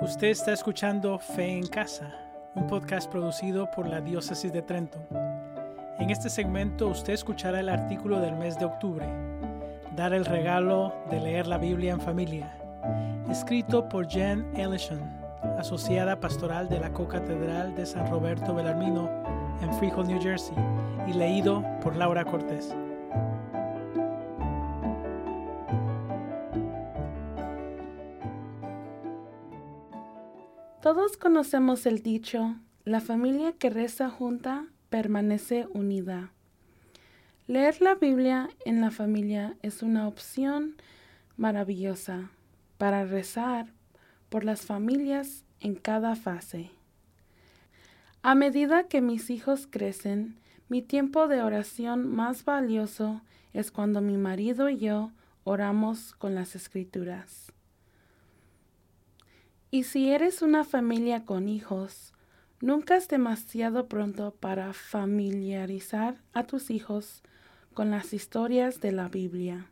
Usted está escuchando Fe en Casa, un podcast producido por la Diócesis de Trento. En este segmento usted escuchará el artículo del mes de octubre, Dar el regalo de leer la Biblia en familia, escrito por Jen Ellison, asociada pastoral de la Co-Catedral de San Roberto Belarmino en Freehold, New Jersey, y leído por Laura Cortés. Todos conocemos el dicho, la familia que reza junta permanece unida. Leer la Biblia en la familia es una opción maravillosa para rezar por las familias en cada fase. A medida que mis hijos crecen, mi tiempo de oración más valioso es cuando mi marido y yo oramos con las escrituras. Y si eres una familia con hijos, nunca es demasiado pronto para familiarizar a tus hijos con las historias de la Biblia.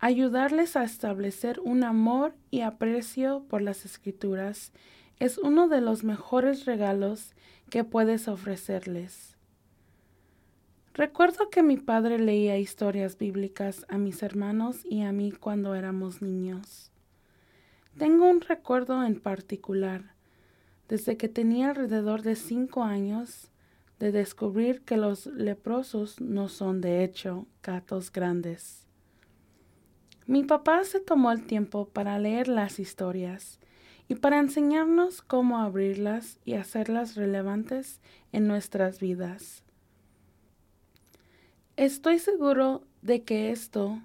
Ayudarles a establecer un amor y aprecio por las escrituras es uno de los mejores regalos que puedes ofrecerles. Recuerdo que mi padre leía historias bíblicas a mis hermanos y a mí cuando éramos niños. Tengo un recuerdo en particular, desde que tenía alrededor de cinco años, de descubrir que los leprosos no son de hecho gatos grandes. Mi papá se tomó el tiempo para leer las historias y para enseñarnos cómo abrirlas y hacerlas relevantes en nuestras vidas. Estoy seguro de que esto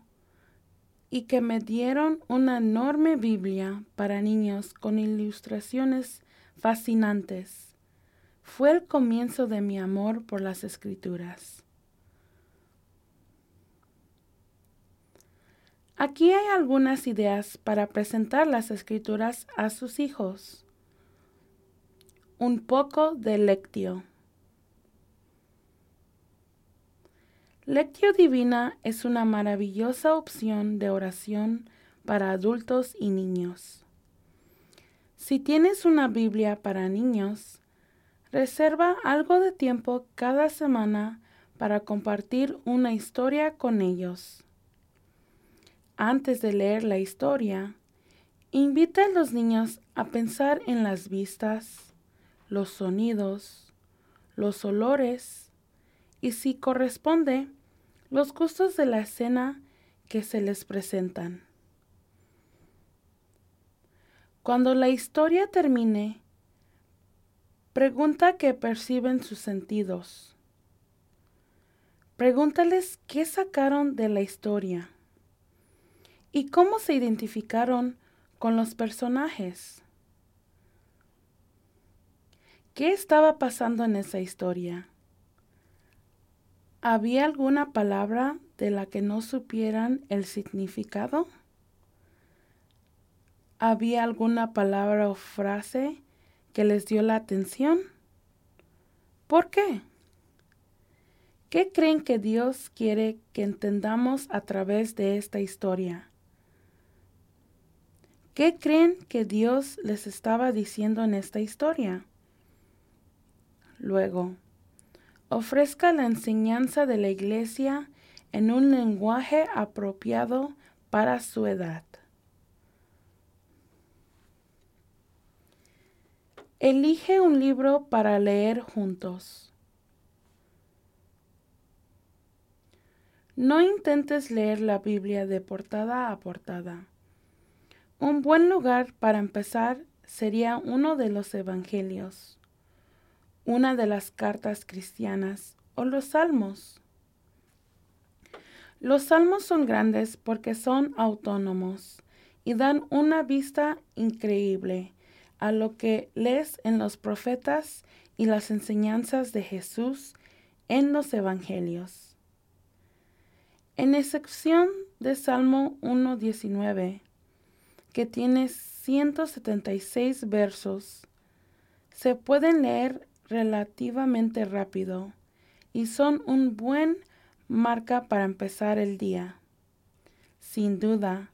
y que me dieron una enorme Biblia para niños con ilustraciones fascinantes. Fue el comienzo de mi amor por las escrituras. Aquí hay algunas ideas para presentar las escrituras a sus hijos. Un poco de lectio. Lectio Divina es una maravillosa opción de oración para adultos y niños. Si tienes una Biblia para niños, reserva algo de tiempo cada semana para compartir una historia con ellos. Antes de leer la historia, invita a los niños a pensar en las vistas, los sonidos, los olores y si corresponde, los gustos de la escena que se les presentan. Cuando la historia termine, pregunta qué perciben sus sentidos. Pregúntales qué sacaron de la historia y cómo se identificaron con los personajes. ¿Qué estaba pasando en esa historia? ¿Había alguna palabra de la que no supieran el significado? ¿Había alguna palabra o frase que les dio la atención? ¿Por qué? ¿Qué creen que Dios quiere que entendamos a través de esta historia? ¿Qué creen que Dios les estaba diciendo en esta historia? Luego, ofrezca la enseñanza de la Iglesia en un lenguaje apropiado para su edad. Elige un libro para leer juntos. No intentes leer la Biblia de portada a portada. Un buen lugar para empezar sería uno de los Evangelios una de las cartas cristianas o los salmos. Los salmos son grandes porque son autónomos y dan una vista increíble a lo que lees en los profetas y las enseñanzas de Jesús en los evangelios. En excepción de Salmo 1.19, que tiene 176 versos, se pueden leer relativamente rápido y son un buen marca para empezar el día. Sin duda,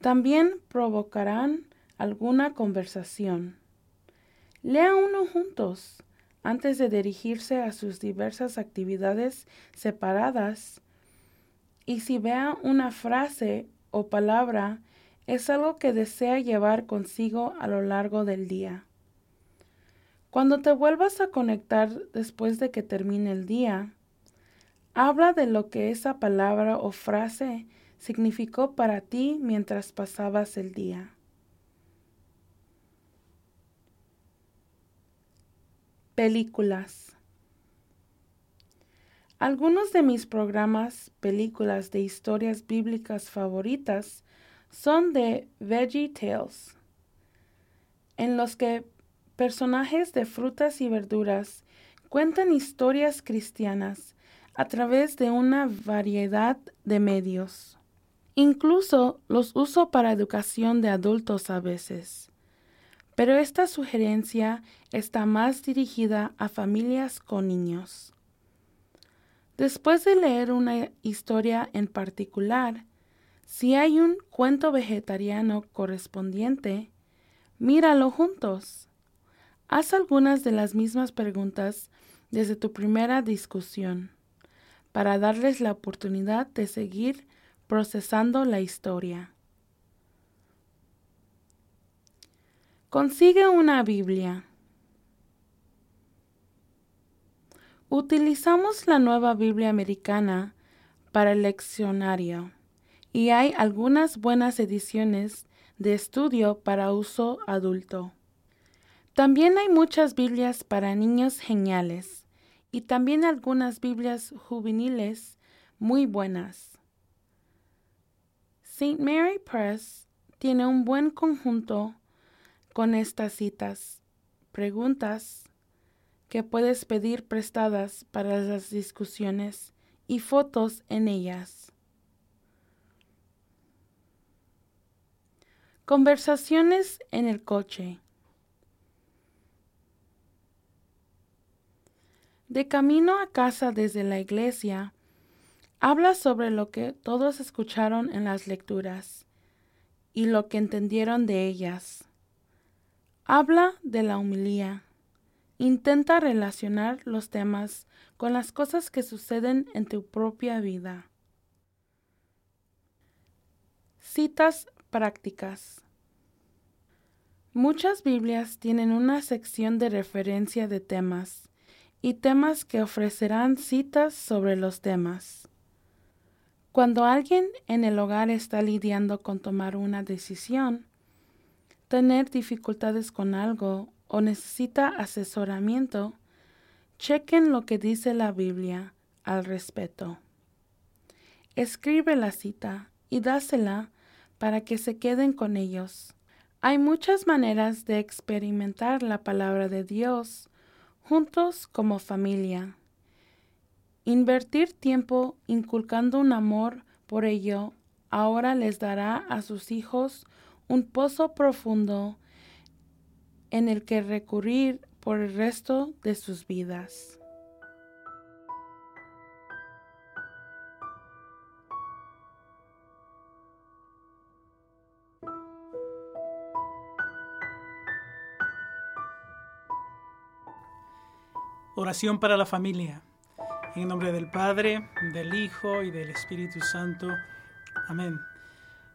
también provocarán alguna conversación. Lea uno juntos antes de dirigirse a sus diversas actividades separadas. Y si vea una frase o palabra, es algo que desea llevar consigo a lo largo del día. Cuando te vuelvas a conectar después de que termine el día, habla de lo que esa palabra o frase significó para ti mientras pasabas el día. Películas. Algunos de mis programas, películas de historias bíblicas favoritas son de Veggie Tales, en los que personajes de frutas y verduras cuentan historias cristianas a través de una variedad de medios. Incluso los uso para educación de adultos a veces pero esta sugerencia está más dirigida a familias con niños. Después de leer una historia en particular, si hay un cuento vegetariano correspondiente, míralo juntos. Haz algunas de las mismas preguntas desde tu primera discusión, para darles la oportunidad de seguir procesando la historia. Consigue una Biblia. Utilizamos la nueva Biblia americana para el leccionario y hay algunas buenas ediciones de estudio para uso adulto. También hay muchas Biblias para niños geniales y también algunas Biblias juveniles muy buenas. St. Mary Press tiene un buen conjunto con estas citas, preguntas que puedes pedir prestadas para las discusiones y fotos en ellas. Conversaciones en el coche. De camino a casa desde la iglesia, habla sobre lo que todos escucharon en las lecturas y lo que entendieron de ellas. Habla de la humilía. Intenta relacionar los temas con las cosas que suceden en tu propia vida. Citas prácticas. Muchas Biblias tienen una sección de referencia de temas y temas que ofrecerán citas sobre los temas. Cuando alguien en el hogar está lidiando con tomar una decisión, tener dificultades con algo o necesita asesoramiento, chequen lo que dice la Biblia al respecto. Escribe la cita y dásela para que se queden con ellos. Hay muchas maneras de experimentar la palabra de Dios juntos como familia. Invertir tiempo inculcando un amor por ello ahora les dará a sus hijos un pozo profundo en el que recurrir por el resto de sus vidas. Oración para la familia. En nombre del Padre, del Hijo y del Espíritu Santo. Amén.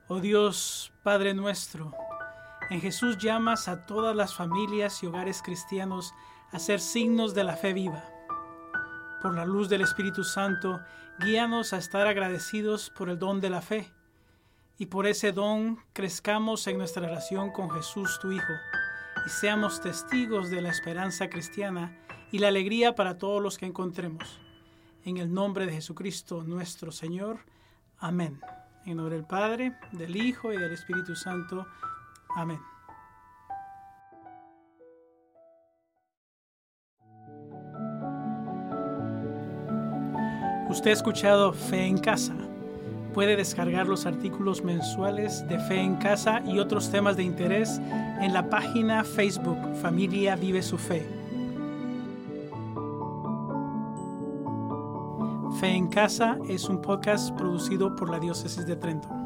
Oh Dios, Padre nuestro, en Jesús llamas a todas las familias y hogares cristianos a ser signos de la fe viva. Por la luz del Espíritu Santo, guíanos a estar agradecidos por el don de la fe y por ese don crezcamos en nuestra relación con Jesús tu Hijo y seamos testigos de la esperanza cristiana y la alegría para todos los que encontremos. En el nombre de Jesucristo nuestro Señor. Amén. En nombre del Padre, del Hijo y del Espíritu Santo. Amén. Usted ha escuchado Fe en Casa. Puede descargar los artículos mensuales de Fe en Casa y otros temas de interés en la página Facebook Familia Vive su Fe. Fe en Casa es un podcast producido por la Diócesis de Trento.